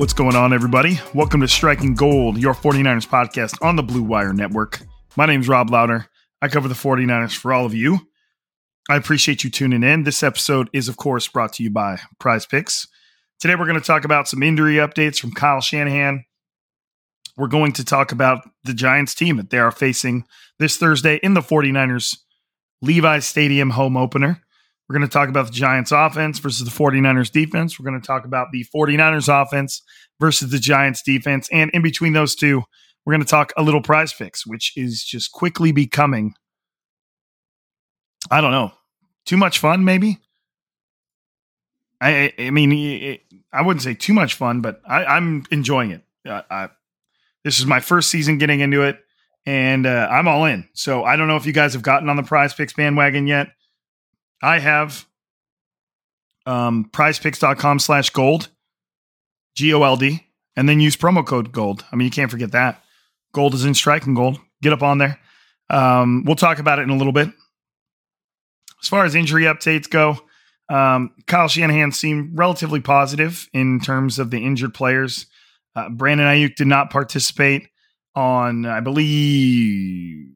What's going on, everybody? Welcome to Striking Gold, your 49ers podcast on the Blue Wire Network. My name's Rob Louder. I cover the 49ers for all of you. I appreciate you tuning in. This episode is, of course, brought to you by Prize Picks. Today, we're going to talk about some injury updates from Kyle Shanahan. We're going to talk about the Giants team that they are facing this Thursday in the 49ers Levi Stadium home opener. We're going to talk about the Giants offense versus the 49ers defense. We're going to talk about the 49ers offense versus the Giants defense. And in between those two, we're going to talk a little prize picks, which is just quickly becoming, I don't know, too much fun, maybe. I, I mean, I wouldn't say too much fun, but I, I'm enjoying it. Uh, I, this is my first season getting into it, and uh, I'm all in. So I don't know if you guys have gotten on the prize picks bandwagon yet. I have um, prizepicks.com slash gold, G O L D, and then use promo code gold. I mean, you can't forget that. Gold is in striking gold. Get up on there. Um, we'll talk about it in a little bit. As far as injury updates go, um, Kyle Shanahan seemed relatively positive in terms of the injured players. Uh, Brandon Aiyuk did not participate on, I believe,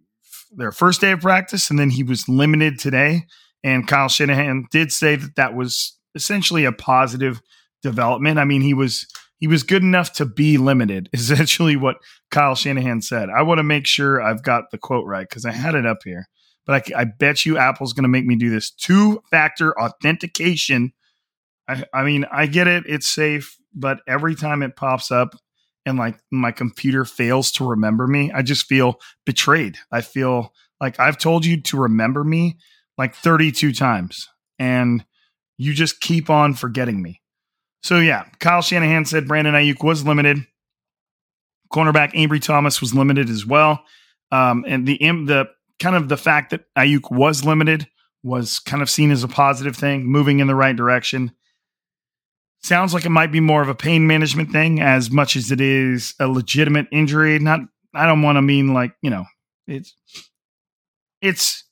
their first day of practice, and then he was limited today. And Kyle Shanahan did say that that was essentially a positive development. I mean, he was he was good enough to be limited. Essentially what Kyle Shanahan said. I want to make sure I've got the quote right because I had it up here. But I, I bet you Apple's going to make me do this two factor authentication. I, I mean, I get it; it's safe, but every time it pops up and like my computer fails to remember me, I just feel betrayed. I feel like I've told you to remember me like 32 times and you just keep on forgetting me. So yeah, Kyle Shanahan said Brandon Aiyuk was limited. Cornerback Ambry Thomas was limited as well. Um, and the the kind of the fact that Aiyuk was limited was kind of seen as a positive thing, moving in the right direction. Sounds like it might be more of a pain management thing as much as it is a legitimate injury. Not I don't want to mean like, you know, it's it's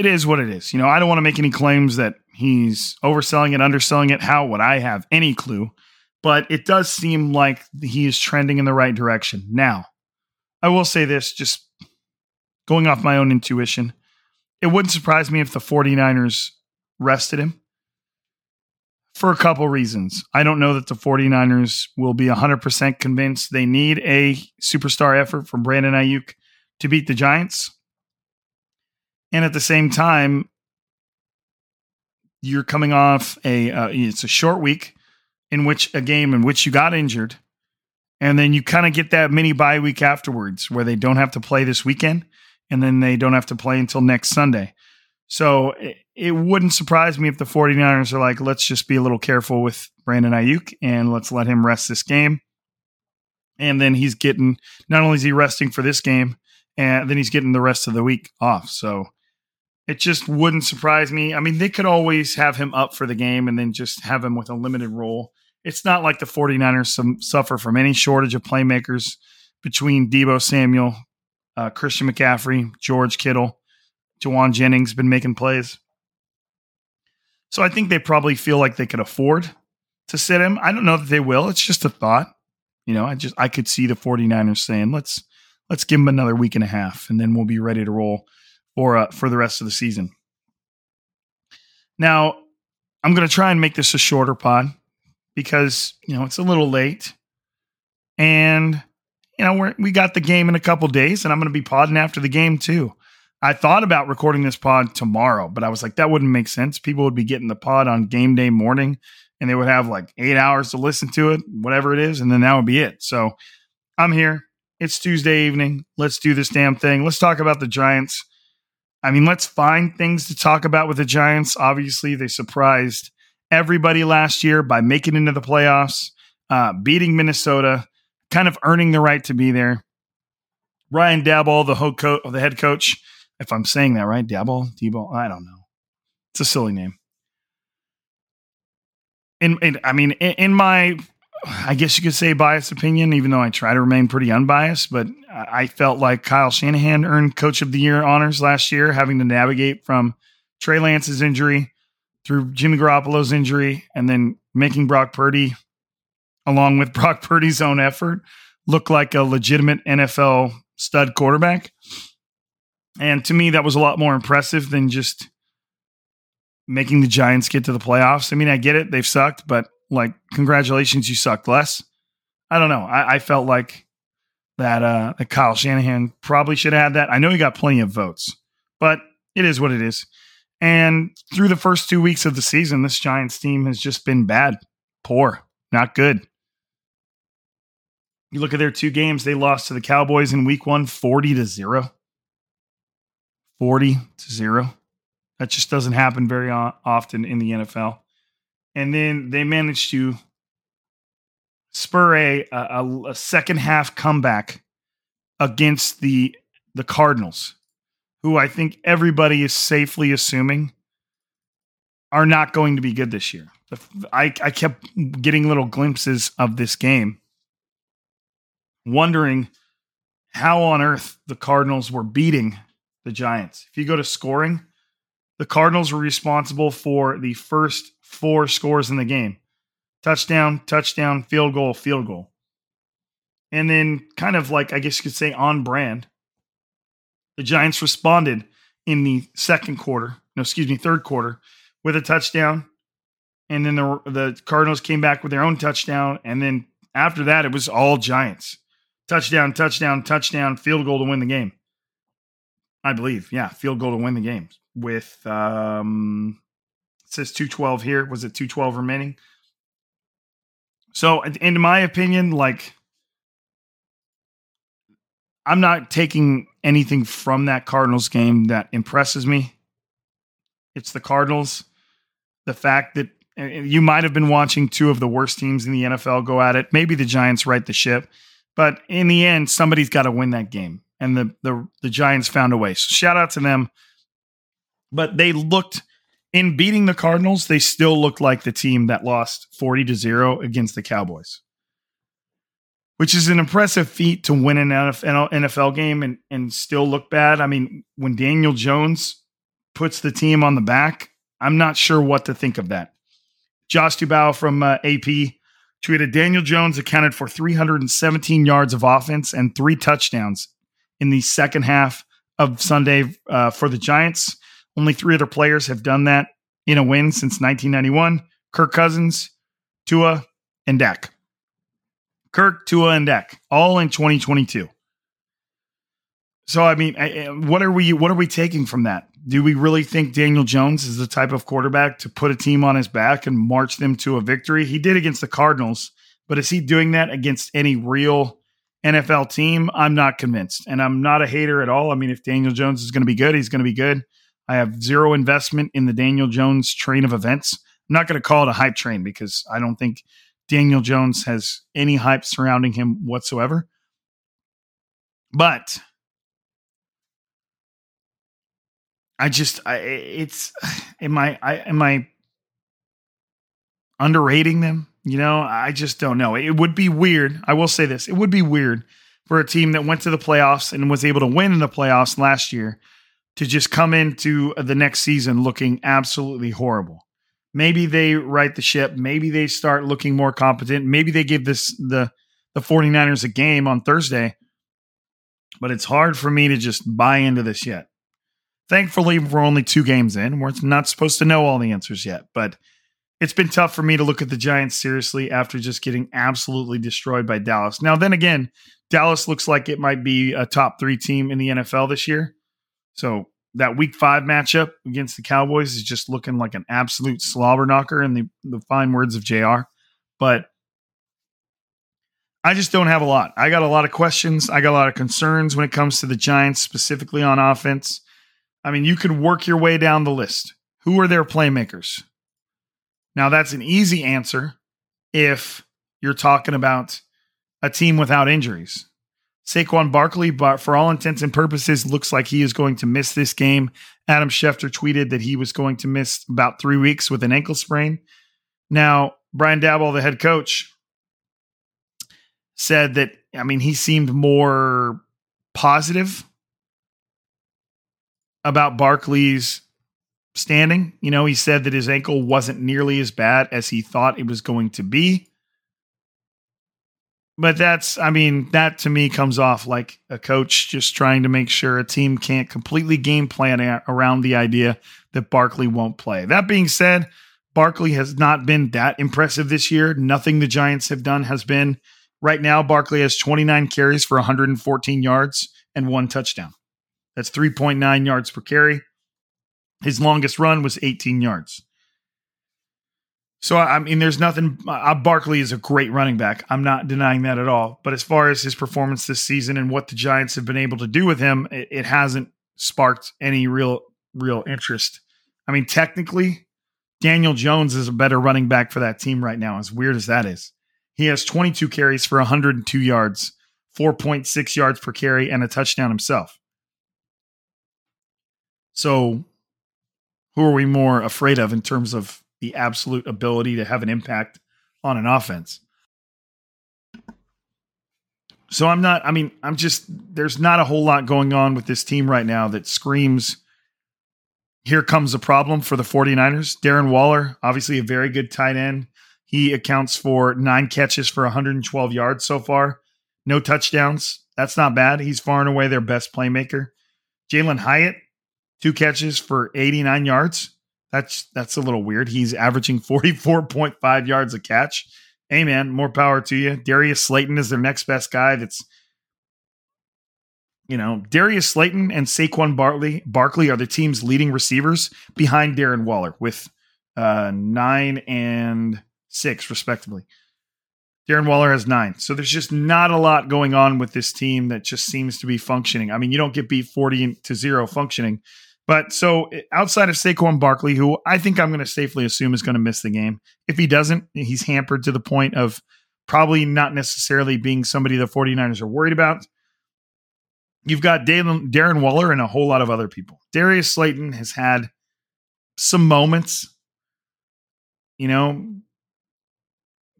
it is what it is. You know, I don't want to make any claims that he's overselling it, underselling it. How would I have any clue? But it does seem like he is trending in the right direction. Now, I will say this just going off my own intuition. It wouldn't surprise me if the 49ers rested him for a couple reasons. I don't know that the 49ers will be 100% convinced they need a superstar effort from Brandon Aiyuk to beat the Giants. And at the same time, you're coming off a uh, it's a short week in which a game in which you got injured and then you kind of get that mini bye week afterwards where they don't have to play this weekend and then they don't have to play until next Sunday. So it, it wouldn't surprise me if the 49ers are like, let's just be a little careful with Brandon Aiyuk and let's let him rest this game. And then he's getting not only is he resting for this game, and then he's getting the rest of the week off. So it just wouldn't surprise me. I mean, they could always have him up for the game and then just have him with a limited role. It's not like the 49ers some, suffer from any shortage of playmakers between Deebo Samuel, uh, Christian McCaffrey, George Kittle, Jauan Jennings been making plays. So I think they probably feel like they could afford to sit him. I don't know that they will. It's just a thought. You know, I just I could see the 49ers saying, "Let's let's give him another week and a half and then we'll be ready to roll for uh, for the rest of the season." Now, I'm going to try and make this a shorter pod because, you know, it's a little late. And you know, we we got the game in a couple days and I'm going to be podding after the game too. I thought about recording this pod tomorrow, but I was like, that wouldn't make sense. People would be getting the pod on game day morning and they would have like eight hours to listen to it, whatever it is, and then that would be it. So I'm here. It's Tuesday evening. Let's do this damn thing. Let's talk about the Giants. I mean, let's find things to talk about with the Giants. Obviously, they surprised everybody last year by making into the playoffs, uh, beating Minnesota, kind of earning the right to be there. Ryan Dabble, the, ho- co- the head coach, if I'm saying that right, Dabble, Debo, I don't know. It's a silly name in, in I mean, in, in, my, I guess you could say biased opinion, even though I try to remain pretty unbiased, but I felt like Kyle Shanahan earned Coach of the Year honors last year, having to navigate from Trey Lance's injury through Jimmy Garoppolo's injury, and then making Brock Purdy, along with Brock Purdy's own effort, look like a legitimate NFL stud quarterback. And to me, that was a lot more impressive than just making the Giants get to the playoffs. I mean, I get it; they've sucked, but like, congratulations, you sucked less. I don't know. I, I felt like that uh, that Kyle Shanahan probably should have had that. I know he got plenty of votes, but it is what it is. And through the first two weeks of the season, this Giants team has just been bad, poor, not good. You look at their two games, they lost to the Cowboys in week one, 40 to 0. 40 to 0. That just doesn't happen very often in the NFL. And then they managed to spur a, a, a second half comeback against the the Cardinals, who I think everybody is safely assuming are not going to be good this year. I, I kept getting little glimpses of this game, wondering how on earth the Cardinals were beating the Giants. If you go to scoring, the Cardinals were responsible for the first four scores in the game touchdown, touchdown, field goal, field goal. And then, kind of like, I guess you could say, on brand, the Giants responded in the second quarter, no, excuse me, third quarter, with a touchdown. And then the, the Cardinals came back with their own touchdown. And then after that, it was all Giants. Touchdown, touchdown, touchdown, field goal to win the game. I believe. Yeah, field goal to win the game with um it says 212 here. Was it 212 remaining? So in my opinion, like I'm not taking anything from that Cardinals game that impresses me. It's the Cardinals. The fact that eh, eh, you might have been watching two of the worst teams in the NFL go at it. Maybe the Giants right the ship, but in the end, somebody's got to win that game, and the the the Giants found a way. So shout out to them but they looked in beating the Cardinals, they still looked like the team that lost 40 to 0 against the Cowboys. Which is an impressive feat to win an NFL game and, and still look bad. I mean, when Daniel Jones puts the team on the back, I'm not sure what to think of that. Josh Dubow from uh, AP tweeted Daniel Jones accounted for 317 yards of offense and three touchdowns in the second half of Sunday uh, for the Giants. Only three other players have done that in a win since 1991 Kirk Cousins, Tua, and Dak. Kirk, Tua, and Dak, all in 2022. So I mean, eh, what are we what are we taking from that? Do we really think Daniel Jones is the type of quarterback to put a team on his back and march them to a victory? He did against the Cardinals, but is he doing that against any real NFL team? I'm not convinced, and I'm not a hater at all. I mean, if Daniel Jones is going to be good, he's going to be good. I have zero investment in the Daniel Jones train of events. I'm not going to call it a hype train because I don't think Daniel Jones has any hype surrounding him whatsoever. But I just I it's am I I am I underrating them? You know, I just don't know. It would be weird. I will say this. It would be weird for a team that went to the playoffs and was able to win in the playoffs last year to just come into the next season looking absolutely horrible. Maybe they right the ship, maybe they start looking more competent, maybe they give this the the 49ers a game on Thursday. But it's hard for me to just buy into this yet. Thankfully, we're only two games in. We're not supposed to know all the answers yet, but it's been tough for me to look at the Giants seriously after just getting absolutely destroyed by Dallas. Now, then again, Dallas looks like it might be a top three team in the NFL this year. So that week five matchup against the Cowboys is just looking like an absolute slobber knocker in the, the fine words of JR. But I just don't have a lot. I got a lot of questions. I got a lot of concerns when it comes to the Giants, specifically on offense. I mean, you could work your way down the list. Who are their playmakers? Now, that's an easy answer if you're talking about a team without injuries. Saquon Barkley, but for all intents and purposes, looks like he is going to miss this game. Adam Schefter tweeted that he was going to miss about three weeks with an ankle sprain. Now, Brian Daboll, the head coach, said that, I mean, he seemed more positive about Barkley's standing. You know, he said that his ankle wasn't nearly as bad as he thought it was going to be. But that's, I mean, that to me comes off like a coach just trying to make sure a team can't completely game plan around the idea that Barkley won't play. That being said, Barkley has not been that impressive this year. Nothing the Giants have done has been. Right now, Barkley has 29 carries for 114 yards and one touchdown. That's 3.9 yards per carry. His longest run was 18 yards. So I mean, there's nothing. Uh, Barkley is a great running back. I'm not denying that at all. But as far as his performance this season and what the Giants have been able to do with him, it, it hasn't sparked any real real interest. I mean, technically, Daniel Jones is a better running back for that team right now. As weird as that is, he has 22 carries for 102 yards, 4.6 yards per carry, and a touchdown himself. So, who are we more afraid of in terms of the absolute ability to have an impact on an offense? So, I'm not, I mean, I'm just, there's not a whole lot going on with this team right now that screams, here comes a problem for the 49ers. Darren Waller, obviously a very good tight end. He accounts for nine catches for 112 yards so far, no touchdowns. That's not bad. He's far and away their best playmaker. Jalin Hyatt, two catches for 89 yards. That's that's a little weird. He's averaging 44.5 yards a catch. Hey man, more power to you. Darius Slayton is their next best guy. That's you know, Darius Slayton and Saquon Barkley Barkley are the team's leading receivers behind Darren Waller with uh, nine and six, respectively. Darren Waller has nine. So there's just not a lot going on with this team that just seems to be functioning. I mean, you don't get beat 40 to zero functioning, but so outside of Saquon Barkley, who I think I'm going to safely assume is going to miss the game, if he doesn't, he's hampered to the point of probably not necessarily being somebody the 49ers are worried about. You've got Darren Waller and a whole lot of other people. Darius Slayton has had some moments, you know,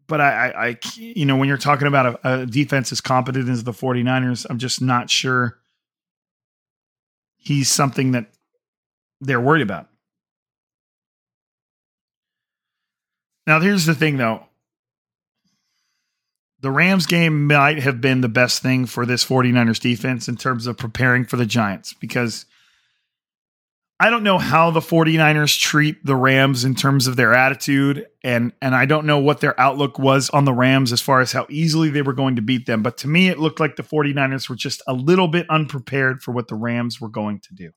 but I, I, I you know, when you're talking about a, a defense as competent as the 49ers, I'm just not sure he's something that they're worried about. Now, here's the thing though. The Rams game might have been the best thing for this 49ers defense in terms of preparing for the Giants because I don't know how the 49ers treat the Rams in terms of their attitude and and I don't know what their outlook was on the Rams as far as how easily they were going to beat them, but to me it looked like the 49ers were just a little bit unprepared for what the Rams were going to do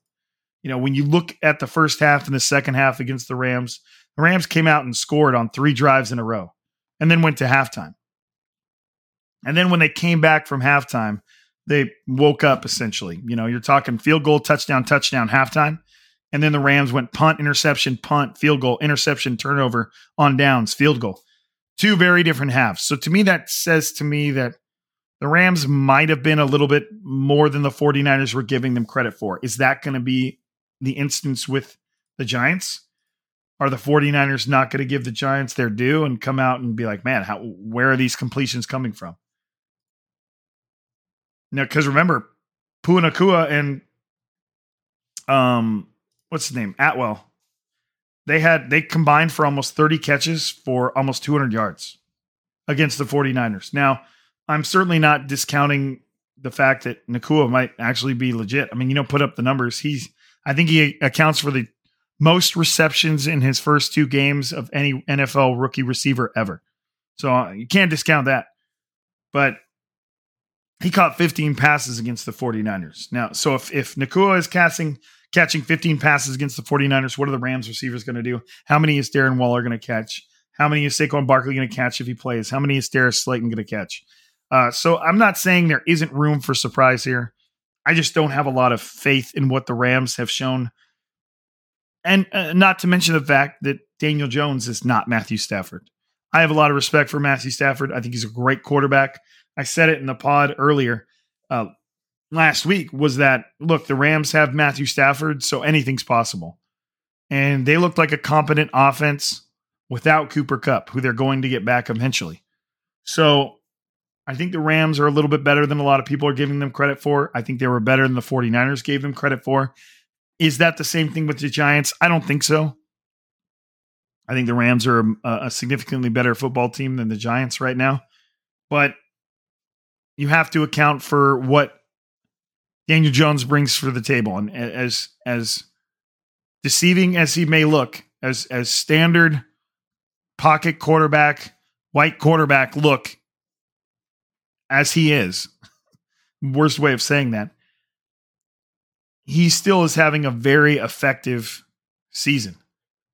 you know, when you look at the first half and the second half against the Rams, the Rams came out and scored on three drives in a row and then went to halftime. And then when they came back from halftime, they woke up essentially. You know, you're talking field goal, touchdown, touchdown, halftime. And then the Rams went punt, interception, punt, field goal, interception, turnover on downs, field goal. two very different halves. So to me, that says to me that the Rams might have been a little bit more than the 49ers were giving them credit for. Is that going to be the instance with the Giants? Are the 49ers not going to give the Giants their due and come out and be like, man, how, where are these completions coming from? Now, because remember, Puka Nacua and um, what's his name? Atwell. They had they combined for almost 30 catches for almost 200 yards against the 49ers. Now, I'm certainly not discounting the fact that Nacua might actually be legit. I mean, you know, put up the numbers. He's I think he accounts for the most receptions in his first two games of any NFL rookie receiver ever. So uh, you can't discount that. But he caught 15 passes against the 49ers. Now, so if if Nacua is casting catching 15 passes against the 49ers, what are the Rams receivers going to do? How many is Darren Waller going to catch? How many is Saquon Barkley going to catch if he plays? How many is Darius Slayton going to catch? Uh, so I'm not saying there isn't room for surprise here. I just don't have a lot of faith in what the Rams have shown. And uh, not to mention the fact that Daniel Jones is not Matthew Stafford. I have a lot of respect for Matthew Stafford. I think he's a great quarterback. I said it in the pod earlier uh, last week was that look, the Rams have Matthew Stafford, so anything's possible. And they looked like a competent offense without Cooper Kupp, who they're going to get back eventually. So I think the Rams are a little bit better than a lot of people are giving them credit for. I think they were better than the 49ers gave them credit for. Is that the same thing with the Giants? I don't think so. I think the Rams are um, a, a significantly better football team than the Giants right now. But you have to account for what Daniel Jones brings for the table. And as as deceiving as he may look, as as standard pocket quarterback, white quarterback look as he is, worst way of saying that, he still is having a very effective season.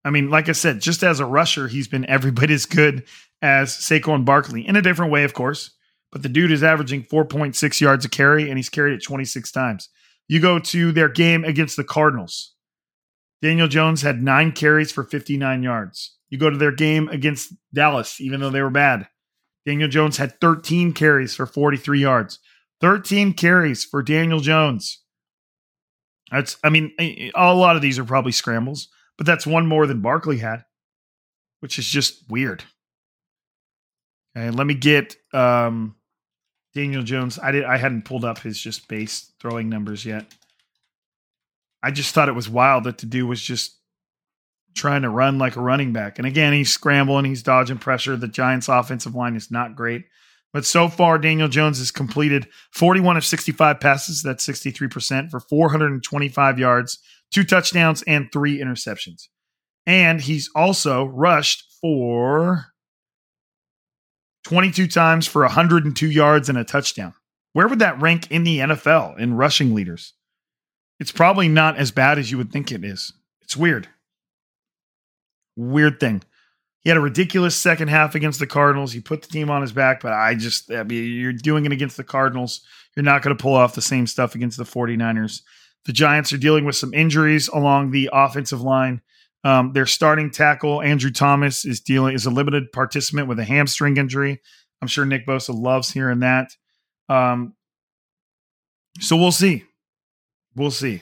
I mean, like I said, just as a rusher, he's been every bit as good as Saquon Barkley in a different way, of course. But the dude is averaging 4.6 yards a carry, and he's carried it 26 times. You go to their game against the Cardinals. Daniel Jones had nine carries for 59 yards. You go to their game against Dallas, even though they were bad. Daniel Jones had 13 carries for 43 yards. 13 carries for Daniel Jones. That's, I mean, a lot of these are probably scrambles, but that's one more than Barkley had, which is just weird. And let me get um, Daniel Jones. I did. I hadn't pulled up his just base throwing numbers yet. I just thought it was wild that the dude was just trying to run like a running back. And again, he's scrambling, he's dodging pressure. The Giants' offensive line is not great. But so far, Daniel Jones has completed 41 of 65 passes. That's 63% for 425 yards, two touchdowns, and three interceptions. And he's also rushed for 22 times for 102 yards and a touchdown. Where would that rank in the NFL in rushing leaders? It's probably not as bad as you would think it is. It's weird. Weird thing. He had a ridiculous second half against the Cardinals. He put the team on his back, but I just, I mean, you're doing it against the Cardinals. You're not going to pull off the same stuff against the 49ers. The Giants are dealing with some injuries along the offensive line. Um, their starting tackle Andrew Thomas is dealing is a limited participant with a hamstring injury. I'm sure Nick Bosa loves hearing that. Um, so we'll see. We'll see.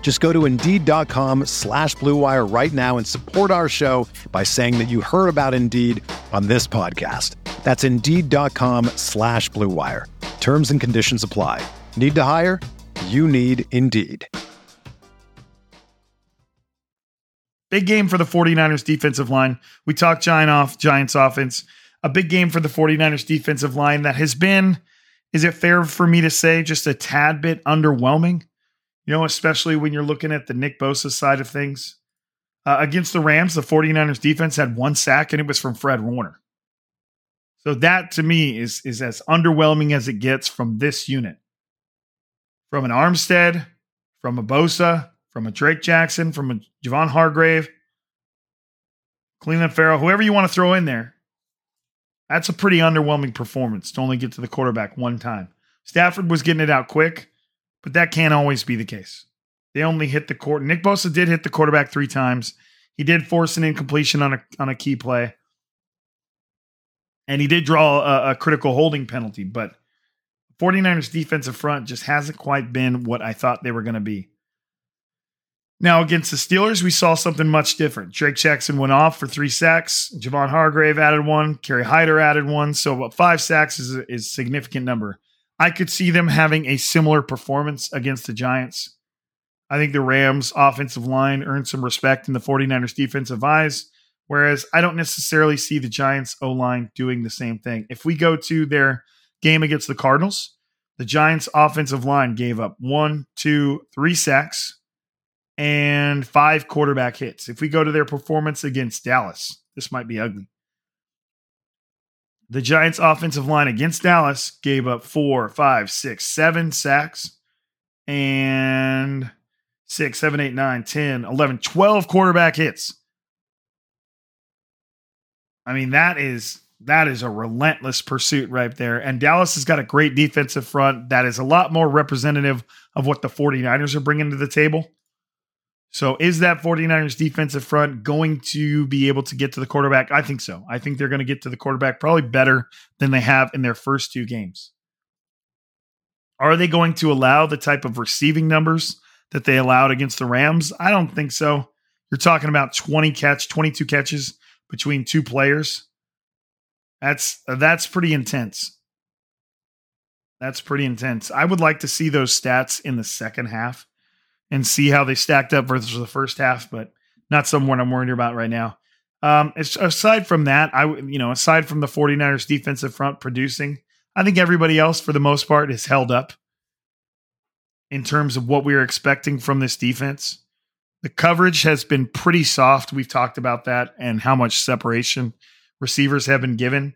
Just go to Indeed.com slash BlueWire right now and support our show by saying that you heard about Indeed on this podcast. That's Indeed.com slash BlueWire. Terms and conditions apply. Need to hire? you need Indeed. Big game for the 49ers defensive line. We talked Giant off, Giants offense. A big game for the 49ers defensive line that has been, is it fair for me to say, just a tad bit underwhelming? You know, especially when you're looking at the Nick Bosa side of things. Uh, against the Rams, the 49ers defense had one sack and it was from Fred Warner. So that to me is, is as underwhelming as it gets from this unit. From an Armstead, from a Bosa, from a Drake Jackson, from a Javon Hargrave, Clelin Ferrell, whoever you want to throw in there. That's a pretty underwhelming performance to only get to the quarterback one time. Stafford was getting it out quick, but that can't always be the case. They only hit the court. Nick Bosa did hit the quarterback three times. He did force an incompletion on a on a key play, and he did draw a, a critical holding penalty. But 49ers defensive front just hasn't quite been what I thought they were going to be. Now, against the Steelers, we saw something much different. Drake Jackson went off for three sacks. Javon Hargrave added one. Kerry Hyder added one. So about five sacks is a, is a significant number. I could see them having a similar performance against the Giants. I think the Rams' offensive line earned some respect in the 49ers' defensive eyes, whereas I don't necessarily see the Giants' O line doing the same thing. If we go to their game against the Cardinals, the Giants' offensive line gave up one, two, three sacks and five quarterback hits. If we go to their performance against Dallas, this might be ugly. The Giants' offensive line against Dallas gave up four, five, six, seven sacks and six, seven, eight, nine, 10, 11, 12 quarterback hits. I mean, that is that is a relentless pursuit right there. And Dallas has got a great defensive front that is a lot more representative of what the 49ers are bringing to the table. So is that 49ers defensive front going to be able to get to the quarterback? I think so. I think they're going to get to the quarterback probably better than they have in their first two games. Are they going to allow the type of receiving numbers that they allowed against the Rams? I don't think so. You're talking about 20 catch, 22 catches between two players. That's that's pretty intense. That's pretty intense. I would like to see those stats in the second half and see how they stacked up versus the first half, but not someone I'm worried about right now. Um, aside from that, I you know, aside from the 49ers defensive front producing, I think everybody else for the most part is held up in terms of what we are expecting from this defense. The coverage has been pretty soft. We've talked about that and how much separation receivers have been given.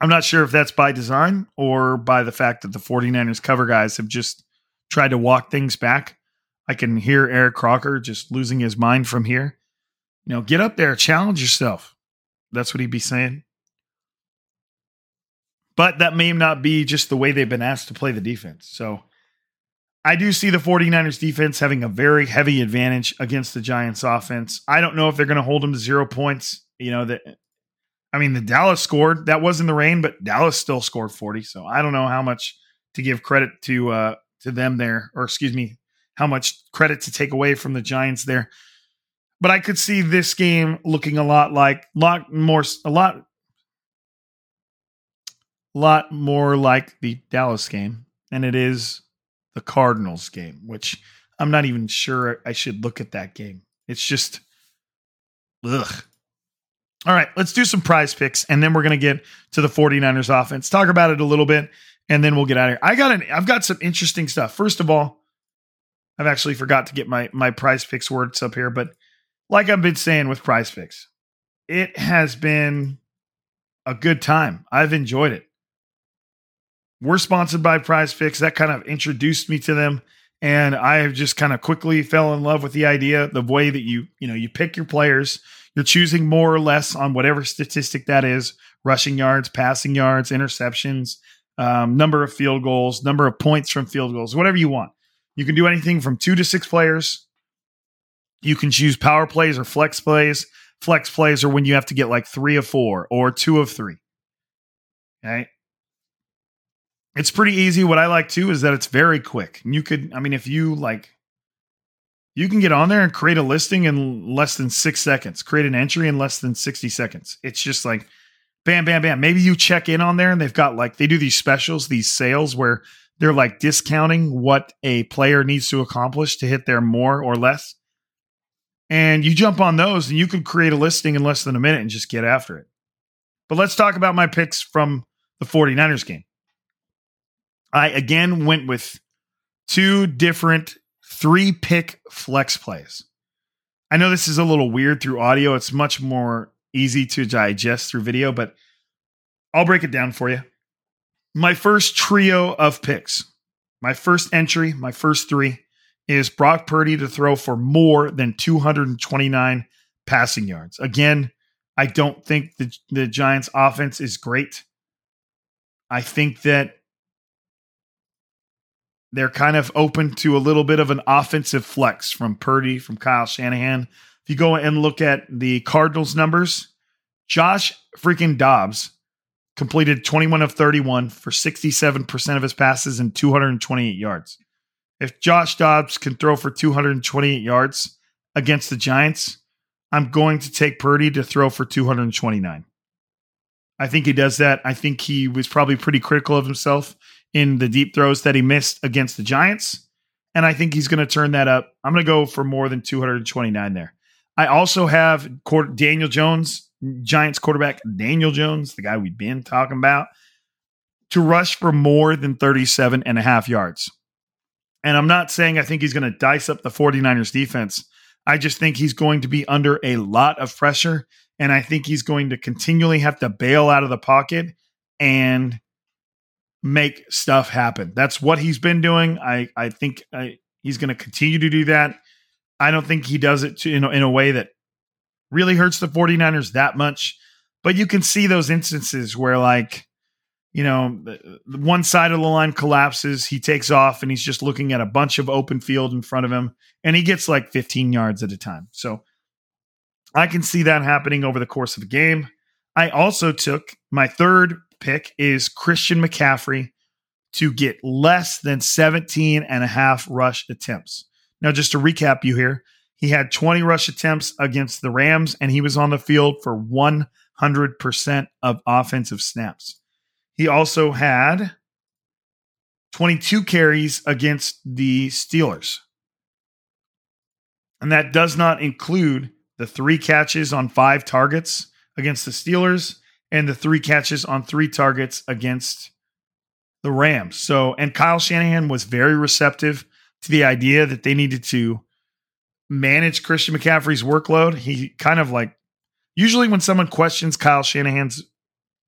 I'm not sure if that's by design or by the fact that the 49ers cover guys have just tried to walk things back. I can hear Eric Crocker just losing his mind from here. You know, get up there, challenge yourself. That's what he'd be saying. But that may not be just the way they've been asked to play the defense. So I do see the 49ers defense having a very heavy advantage against the Giants offense. I don't know if they're going to hold them to zero points. You know, that I mean, the Dallas scored. That was in the rain, but Dallas still scored 40. So I don't know how much to give credit to uh, to them there, or excuse me, how much credit to take away from the Giants there. But I could see this game looking a lot like lot more a lot lot more like the Dallas game than it is the Cardinals game, which I'm not even sure I should look at that game. It's just ugh. All right, let's do some prize picks and then we're going to get to the 49ers offense. Talk about it a little bit and then we'll get out of here. I got an I've got some interesting stuff. First of all, I've actually forgot to get my my prize picks words up here, but like I've been saying with prize picks, it has been a good time. I've enjoyed it. We're sponsored by Prize Picks. That kind of introduced me to them. And I have just kind of quickly fell in love with the idea, the way that you, you know, you pick your players, you're choosing more or less on whatever statistic that is, rushing yards, passing yards, interceptions, um, number of field goals, number of points from field goals, whatever you want. You can do anything from two to six players. You can choose power plays or flex plays. Flex plays are when you have to get like three of four or two of three. Okay. It's pretty easy. What I like too is that it's very quick. You could, I mean, if you like, you can get on there and create a listing in less than six seconds, create an entry in less than 60 seconds. It's just like bam, bam, bam. Maybe you check in on there and they've got like, they do these specials, these sales where they're like discounting what a player needs to accomplish to hit their more or less. And you jump on those and you can create a listing in less than a minute and just get after it. But let's talk about my picks from the 49ers game. I again went with two different three pick flex plays. I know this is a little weird through audio. It's much more easy to digest through video, but I'll break it down for you. My first trio of picks, my first entry, my first three is Brock Purdy to throw for more than 229 passing yards. Again, I don't think the, the Giants offense is great. I think that they're kind of open to a little bit of an offensive flex from Purdy, from Kyle Shanahan. If you go and look at the Cardinals numbers, Josh freaking Dobbs completed 21 of 31 for 67% of his passes and 228 yards. If Josh Dobbs can throw for 228 yards against the Giants, I'm going to take Purdy to throw for 229. I think he does that. I think he was probably pretty critical of himself in the deep throws that he missed against the Giants. And I think he's going to turn that up. I'm going to go for more than 229 there. I also have Daniel Jones, Giants quarterback Daniel Jones, the guy we've been talking about, to rush for more than 37 and a half yards. And I'm not saying I think he's going to dice up the 49ers defense. I just think he's going to be under a lot of pressure. And I think he's going to continually have to bail out of the pocket and make stuff happen. That's what he's been doing. I I think I, he's going to continue to do that. I don't think he does it to, in, in a way that really hurts the 49ers that much. But you can see those instances where, like, you know, one side of the line collapses, he takes off, and he's just looking at a bunch of open field in front of him, and he gets like 15 yards at a time. So I can see that happening over the course of a game. I also took my third pick is Christian McCaffrey to get less than 17 and a half rush attempts. Now, just to recap you here, he had 20 rush attempts against the Rams, and he was on the field for 100% of offensive snaps. He also had 22 carries against the Steelers. And that does not include the three catches on five targets against the Steelers and the three catches on three targets against the Rams. So, and Kyle Shanahan was very receptive to the idea that they needed to manage Christian McCaffrey's workload. He kind of like, usually when someone questions Kyle Shanahan's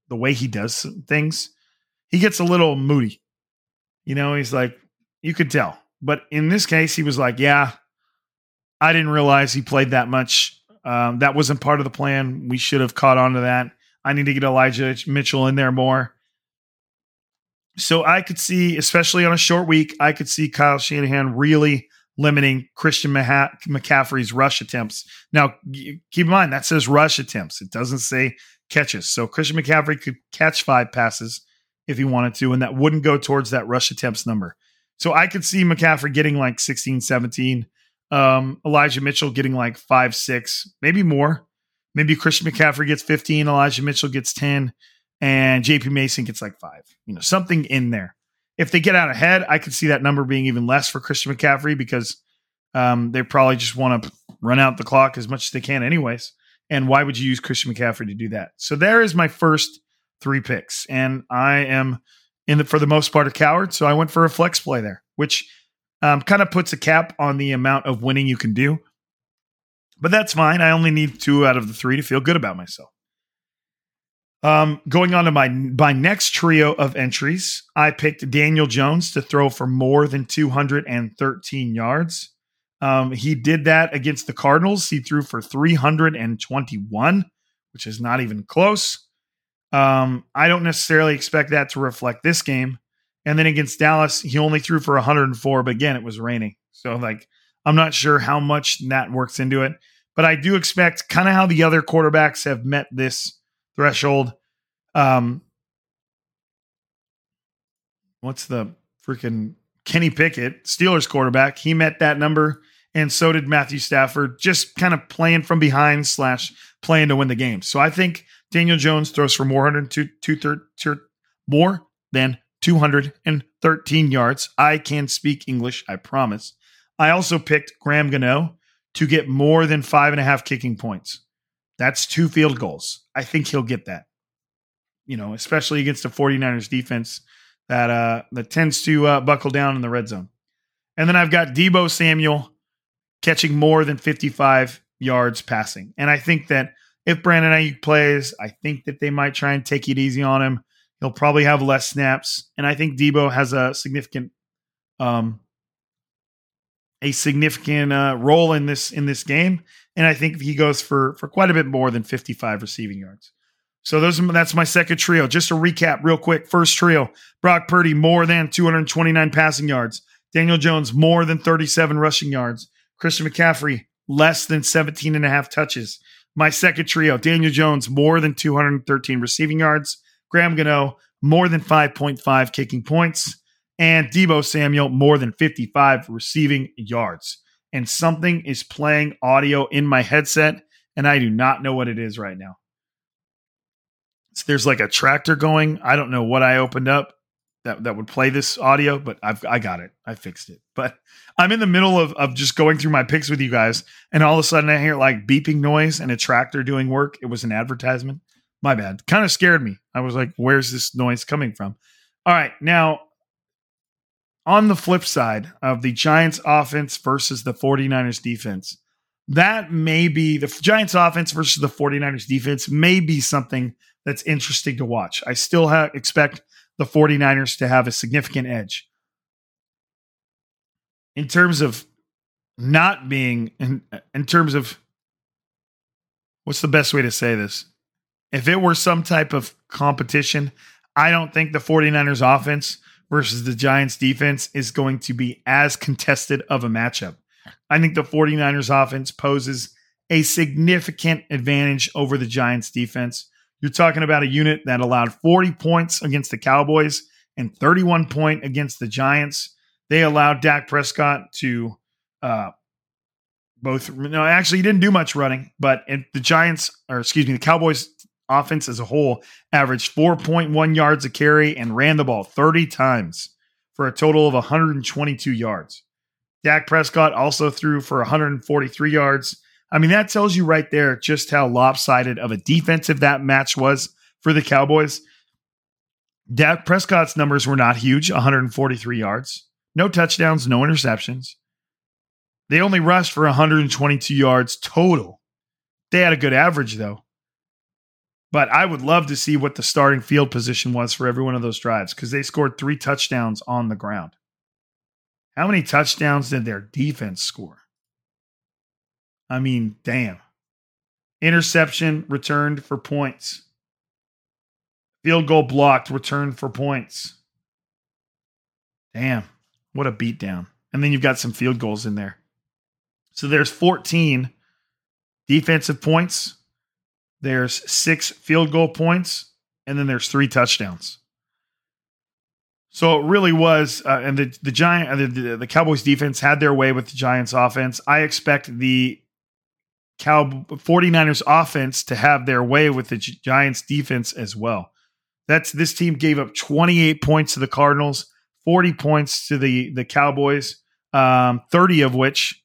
the way he does things, he gets a little moody. You know, he's like, you could tell. But in this case, he was like, yeah, I didn't realize he played that much. Um, that wasn't part of the plan. We should have caught on to that. I need to get Elijah Mitchell in there more. So I could see, especially on a short week, I could see Kyle Shanahan really limiting Christian McCaffrey's rush attempts. Now, keep in mind that says rush attempts; it doesn't say catches. So Christian McCaffrey could catch five passes if he wanted to, and that wouldn't go towards that rush attempts number. So I could see McCaffrey getting like 16, 17. Um, Elijah Mitchell getting like five, six, maybe more. Maybe Christian McCaffrey gets 15, Elijah Mitchell gets 10, and JP Mason gets like five. You know, something in there. If they get out ahead, I could see that number being even less for Christian McCaffrey because um, they probably just want to run out the clock as much as they can, anyways. And why would you use Christian McCaffrey to do that? So there is my first three picks, and I am in the for the most part a coward, so I went for a flex play there, which um, kind of puts a cap on the amount of winning you can do. But that's fine. I only need two out of the three to feel good about myself. Um, going on to my my next trio of entries, I picked Daniel Jones to throw for more than 213 yards. Um, he did that against the Cardinals. He threw for 321, which is not even close. Um, I don't necessarily expect that to reflect this game. And then against Dallas, he only threw for 104, but again, it was raining. So like I'm not sure how much that works into it, but I do expect kind of how the other quarterbacks have met this threshold. Um, what's the freaking Kenny Pickett, Steelers quarterback? He met that number, and so did Matthew Stafford, just kind of playing from behind slash playing to win the game. So I think Daniel Jones throws for more than two, two third, more than 213 yards. I can speak English, I promise. I also picked Graham Gano to get more than five and a half kicking points. That's two field goals. I think he'll get that. You know, especially against the 49ers defense that uh that tends to uh, buckle down in the red zone. And then I've got Deebo Samuel catching more than 55 yards passing. And I think that if Brandon Aiyuk plays, I think that they might try and take it easy on him. He'll probably have less snaps, and I think Deebo has a significant, um, a significant uh, role in this in this game. And I think he goes for for quite a bit more than 55 receiving yards. So those that's my second trio. Just to recap real quick. First trio, Brock Purdy more than 229 passing yards. Daniel Jones more than 37 rushing yards. Christian McCaffrey less than 17 and a half touches. My second trio, Daniel Jones more than 213 receiving yards. Graham Gano, more than 5.5 kicking points, and Deebo Samuel, more than 55 receiving yards. And something is playing audio in my headset, and I do not know what it is right now. So there's like a tractor going. I don't know what I opened up that, that would play this audio, but I've I got it. I fixed it. But I'm in the middle of, of just going through my picks with you guys, and all of a sudden I hear like beeping noise and a tractor doing work. It was an advertisement. My bad. Kind of scared me. I was like, where's this noise coming from? All right. Now, on the flip side of the Giants offense versus the 49ers defense, that may be the Giants offense versus the 49ers defense may be something that's interesting to watch. I still ha- expect the 49ers to have a significant edge. In terms of not being in, in terms of what's the best way to say this? If it were some type of competition, I don't think the 49ers offense versus the Giants defense is going to be as contested of a matchup. I think the 49ers offense poses a significant advantage over the Giants defense. You're talking about a unit that allowed 40 points against the Cowboys and 31 point against the Giants. They allowed Dak Prescott to uh, both. No, actually, he didn't do much running, but the Giants, or excuse me, the Cowboys offense as a whole averaged 4.1 yards a carry and ran the ball 30 times for a total of 122 yards. Dak Prescott also threw for 143 yards. I mean, that tells you right there just how lopsided of a defensive that match was for the Cowboys. Dak Prescott's numbers were not huge 143 yards, no touchdowns, no interceptions. They only rushed for 122 yards total. They had a good average, though. But I would love to see what the starting field position was for every one of those drives because they scored three touchdowns on the ground. How many touchdowns did their defense score? I mean, damn. Interception returned for points. Field goal blocked, returned for points. Damn, what a beatdown. And then you've got some field goals in there. So there's 14 defensive points there's six field goal points, and then there's three touchdowns. So it really was, uh, and the the giant uh, the, the Cowboys defense had their way with the Giants offense. I expect the Cow 49ers offense to have their way with the Giants defense as well. That's this team gave up 28 points to the Cardinals, 40 points to the the Cowboys, um, 30 of which,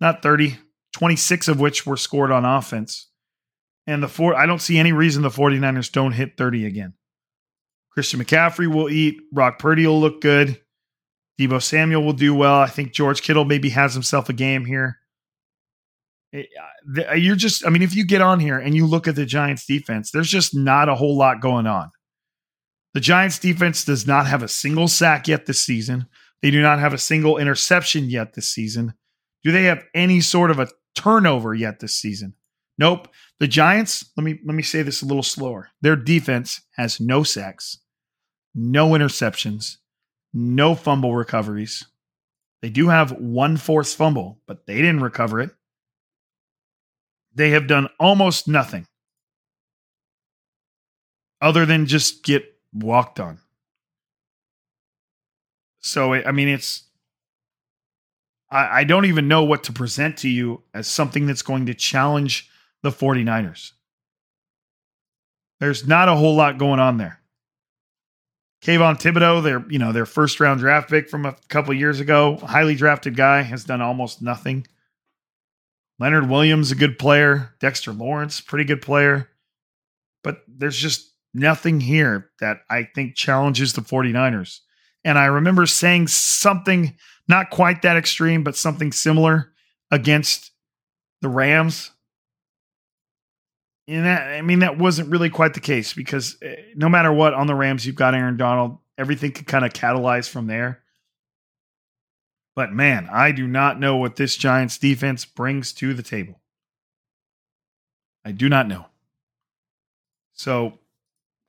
not 30, 26 of which were scored on offense. And the four, I don't see any reason the 49ers don't hit 30 again. Christian McCaffrey will eat. Brock Purdy will look good. Deebo Samuel will do well. I think George Kittle maybe has himself a game here. It, uh, you're just, I mean, if you get on here and you look at the Giants defense, there's just not a whole lot going on. The Giants defense does not have a single sack yet this season. They do not have a single interception yet this season. Do they have any sort of a turnover yet this season? Nope. The Giants, let me let me say this a little slower. Their defense has no sacks, no interceptions, no fumble recoveries. They do have one forced fumble, but they didn't recover it. They have done almost nothing other than just get walked on. So, I mean, it's, I, I don't even know what to present to you as something that's going to challenge the 49ers. There's not a whole lot going on there. Kayvon Thibodeaux, their you know their first round draft pick from a couple years ago, highly drafted guy, has done almost nothing. Leonard Williams, a good player. Dexter Lawrence, pretty good player. But there's just nothing here that I think challenges the 49ers. And I remember saying something not quite that extreme, but something similar against the Rams. And that, I mean, that wasn't really quite the case because eh, no matter what on the Rams, you've got Aaron Donald. Everything could kind of catalyze from there. But man, I do not know what this Giants defense brings to the table. I do not know. So,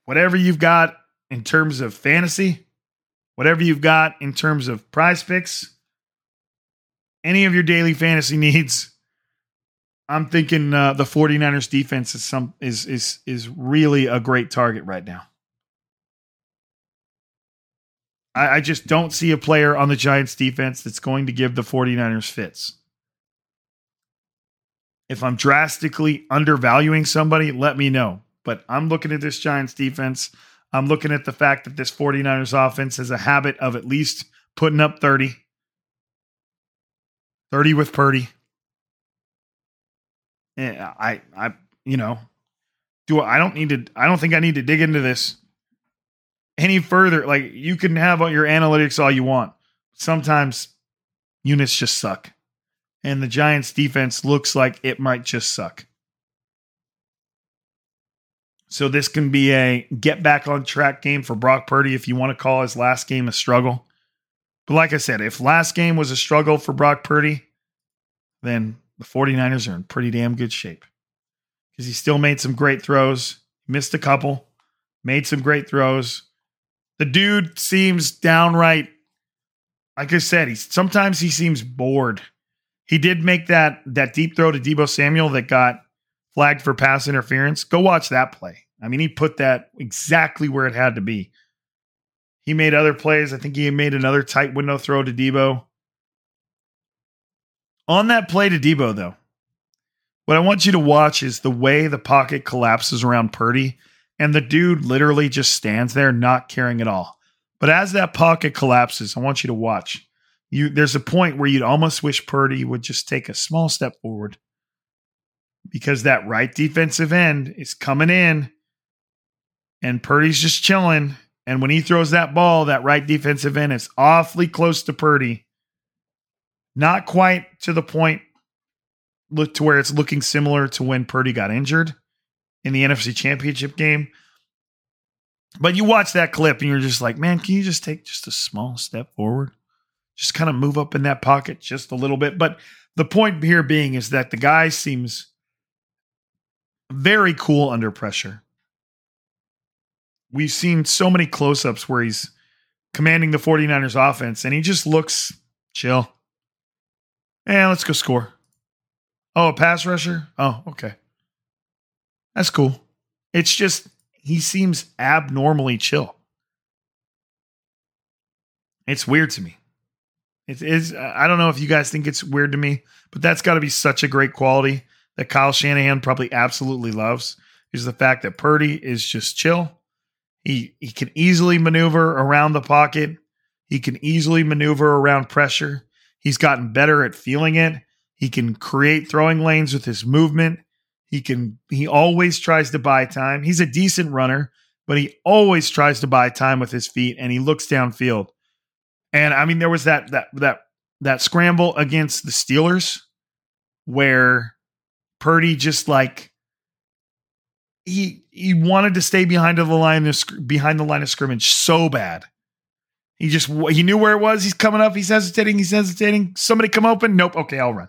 whatever you've got in terms of fantasy, whatever you've got in terms of prize picks, any of your daily fantasy needs, I'm thinking uh, the 49ers defense is some is is is really a great target right now. I, I just don't see a player on the Giants defense that's going to give the 49ers fits. If I'm drastically undervaluing somebody, let me know. But I'm looking at this Giants defense. I'm looking at the fact that this 49ers offense has a habit of at least putting up 30. 30 with Purdy. Yeah, I I you know, do I don't need to I don't think I need to dig into this any further. Like you can have all your analytics all you want. Sometimes units just suck. And the Giants defense looks like it might just suck. So this can be a get back on track game for Brock Purdy if you want to call his last game a struggle. But like I said, if last game was a struggle for Brock Purdy, then the 49ers are in pretty damn good shape. Because he still made some great throws, missed a couple, made some great throws, the dude seems downright, like I said, he's sometimes he seems bored. He did make that that deep throw to Deebo Samuel that got flagged for pass interference. Go watch that play. I mean, he put that exactly where it had to be. He made other plays. I think he made another tight window throw to Deebo. On that play to Deebo, though, what I want you to watch is the way the pocket collapses around Purdy and the dude literally just stands there not caring at all. But as that pocket collapses, I want you to watch. You there's a point where you'd almost wish Purdy would just take a small step forward because that right defensive end is coming in and Purdy's just chilling. And when he throws that ball, that right defensive end is awfully close to Purdy. Not quite to the point look to where it's looking similar to when Purdy got injured in the NFC Championship game. But you watch that clip and you're just like, man, can you just take just a small step forward? Just kind of move up in that pocket just a little bit. But the point here being is that the guy seems very cool under pressure. We've seen so many close ups where he's commanding the 49ers offense and he just looks chill. Yeah, let's go score. Oh, a pass rusher? Oh, okay. That's cool. It's just he seems abnormally chill. It's weird to me. It is. I don't know if you guys think it's weird to me, but that's got to be such a great quality that Kyle Shanahan probably absolutely loves. Is the fact that Purdy is just chill. He he can easily maneuver around the pocket. He can easily maneuver around pressure. He's gotten better at feeling it. He can create throwing lanes with his movement. He can he always tries to buy time. He's a decent runner, but he always tries to buy time with his feet and he looks downfield. And I mean there was that that that that scramble against the Steelers where Purdy just like he he wanted to stay behind the line of, behind the line of scrimmage so bad. He just he knew where it was. He's coming up. He's hesitating. He's hesitating. Somebody come open. Nope. Okay, I'll run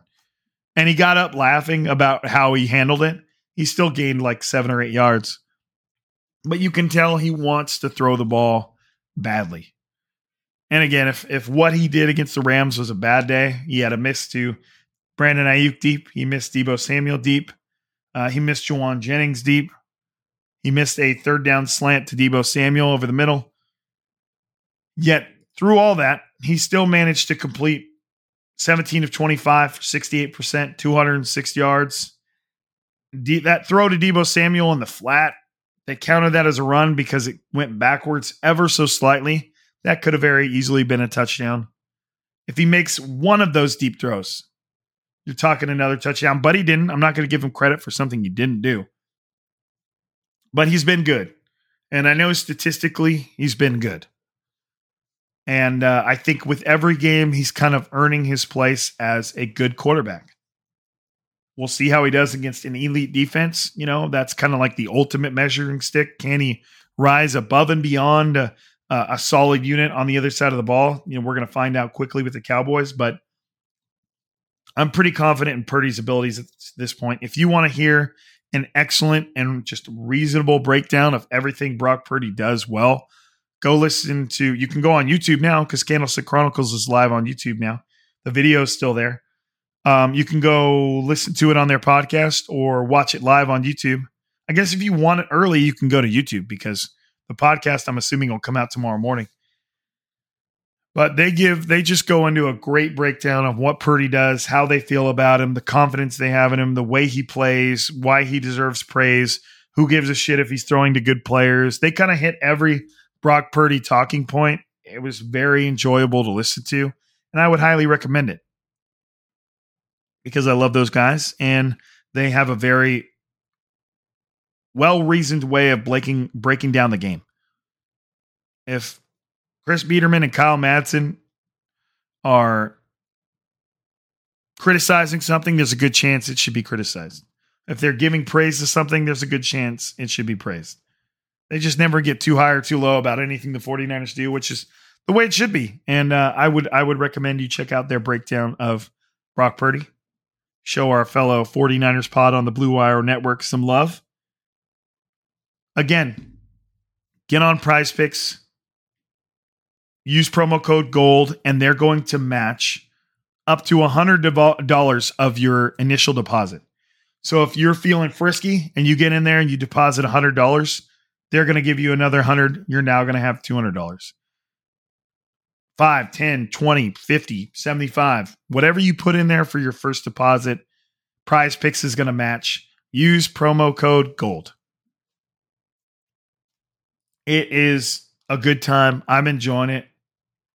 and he got up laughing about how he handled it. He still gained like seven or eight yards, but you can tell he wants to throw the ball badly. And again, if if what he did against the Rams was a bad day, he had a miss to Brandon Aiyuk deep. He missed Deebo Samuel deep. Uh, he missed Jauan Jennings deep. He missed a third down slant to Deebo Samuel over the middle. Yet through all that, he still managed to complete 17 of 25 for 68%, 206 yards. That throw to Deebo Samuel in the flat They counted that as a run because it went backwards ever so slightly. That could have very easily been a touchdown. If he makes one of those deep throws, you're talking another touchdown, but he didn't. I'm not going to give him credit for something he didn't do. But he's been good. And I know statistically he's been good. And uh, I think with every game, he's kind of earning his place as a good quarterback. We'll see how he does against an elite defense. You know, that's kind of like the ultimate measuring stick. Can he rise above and beyond a, a solid unit on the other side of the ball? You know, we're going to find out quickly with the Cowboys, but I'm pretty confident in Purdy's abilities at this point. If you want to hear an excellent and just reasonable breakdown of everything Brock Purdy does well, go listen to. You can go on YouTube now because Candlestick Chronicles is live on YouTube now. The video is still there. Um, you can go listen to it on their podcast or watch it live on YouTube. I guess if you want it early, you can go to YouTube because the podcast, I'm assuming, will come out tomorrow morning. But they give, they just go into a great breakdown of what Purdy does, how they feel about him, the confidence they have in him, the way he plays, why he deserves praise, who gives a shit if he's throwing to good players. They kind of hit every Brock Purdy talking point. It was very enjoyable to listen to, and I would highly recommend it because I love those guys and they have a very well reasoned way of breaking breaking down the game. If Chris Biderman and Kyle Madson are criticizing something, there's a good chance it should be criticized. If they're giving praise to something, there's a good chance it should be praised. They just never get too high or too low about anything the 49ers do, which is the way it should be. And uh, I would I would recommend you check out their breakdown of Brock Purdy show our fellow 49ers pod on the Blue Wire Network some love. Again, get on prize picks, use promo code GOLD, and they're going to match up to $100 of your initial deposit. So if you're feeling frisky and you get in there and you deposit $100, they're going to give you another 100 You're now going to have $200. 5, 10, 20, 50, 75, whatever you put in there for your first deposit, Prize Picks is going to match. Use promo code GOLD. It is a good time. I'm enjoying it.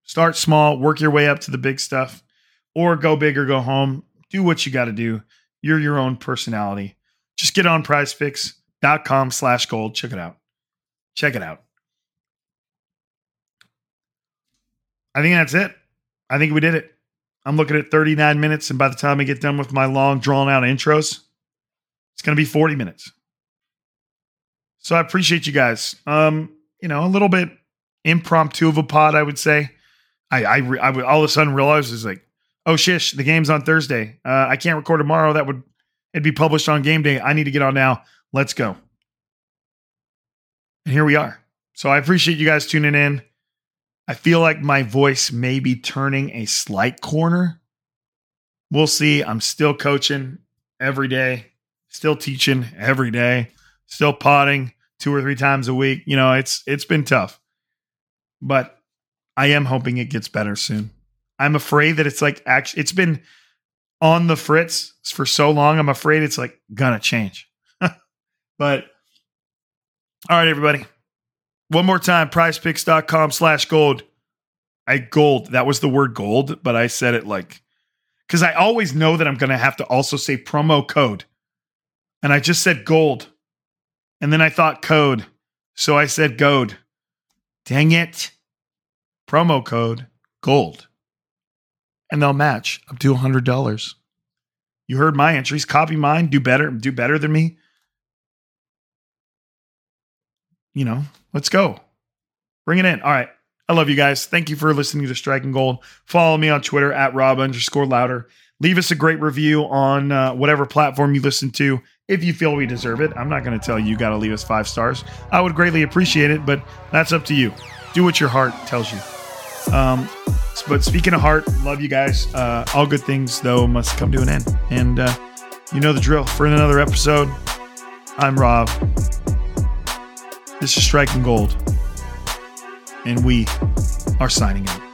Start small, work your way up to the big stuff, or go big or go home. Do what you got to do. You're your own personality. Just get on prizepicks.com slash gold. Check it out. Check it out. I think that's it. I think we did it. I'm looking at 39 minutes, and by the time I get done with my long, drawn out intros, it's going to be 40 minutes. So I appreciate you guys. Um, you know, a little bit impromptu of a pod, I would say. I I, I would all of a sudden realize is like, oh shish, the game's on Thursday. Uh, I can't record tomorrow. That would it'd be published on game day. I need to get on now. Let's go. And here we are. So I appreciate you guys tuning in. I feel like my voice may be turning a slight corner. We'll see. I'm still coaching every day, still teaching every day, still potting two or three times a week. You know, it's it's been tough. But I am hoping it gets better soon. I'm afraid that it's like actually it's been on the fritz for so long. I'm afraid it's like gonna change. but all right, everybody. One more time, prizepicks.com slash gold. I gold. That was the word gold, but I said it like, because I always know that I'm to have to also say promo code. And I just said gold. And then I thought code. So I said gold. Dang it. Promo code gold. And they'll match up to $100. You heard my entries. Copy mine. Do better. Do better than me. You know, Let's go. Bring it in. All right. I love you guys. Thank you for listening to Striking Gold. Follow me on Twitter at Rob underscore Lowder. Leave us a great review on uh, whatever platform you listen to if you feel we deserve it. I'm not going to tell you you got to leave us five stars. I would greatly appreciate it, but that's up to you. Do what your heart tells you. Um, but speaking of heart, love you guys. Uh, all good things, though, must come to an end. And uh, you know the drill. For another episode, I'm Rob. This is Striking Gold, and we are signing out.